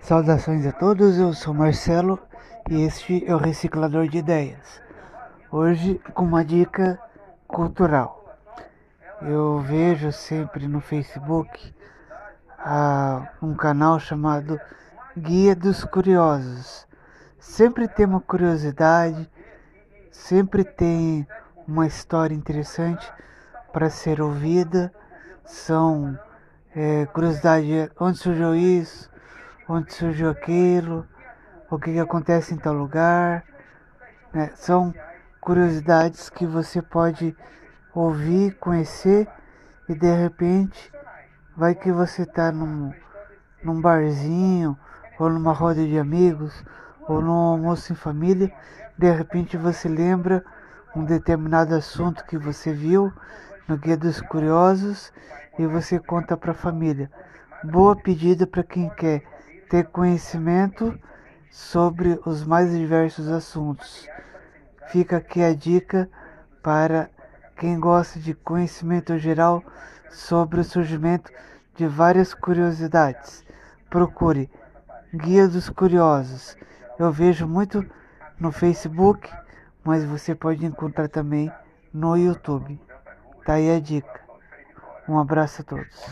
Saudações a todos, eu sou Marcelo e este é o Reciclador de Ideias. Hoje com uma dica cultural. Eu vejo sempre no Facebook uh, um canal chamado Guia dos Curiosos. Sempre tem uma curiosidade, sempre tem uma história interessante para ser ouvida. São é, curiosidade onde surgiu isso, onde surgiu aquilo, o que, que acontece em tal lugar. Né? São curiosidades que você pode ouvir, conhecer e de repente vai que você está num, num barzinho ou numa roda de amigos ou num almoço em família, de repente você lembra um determinado assunto que você viu no Guia dos Curiosos e você conta para a família. Boa pedida para quem quer ter conhecimento sobre os mais diversos assuntos. Fica aqui a dica para quem gosta de conhecimento geral sobre o surgimento de várias curiosidades. Procure Guia dos Curiosos. Eu vejo muito no Facebook, mas você pode encontrar também no YouTube. Tá aí a dica. Um abraço a todos.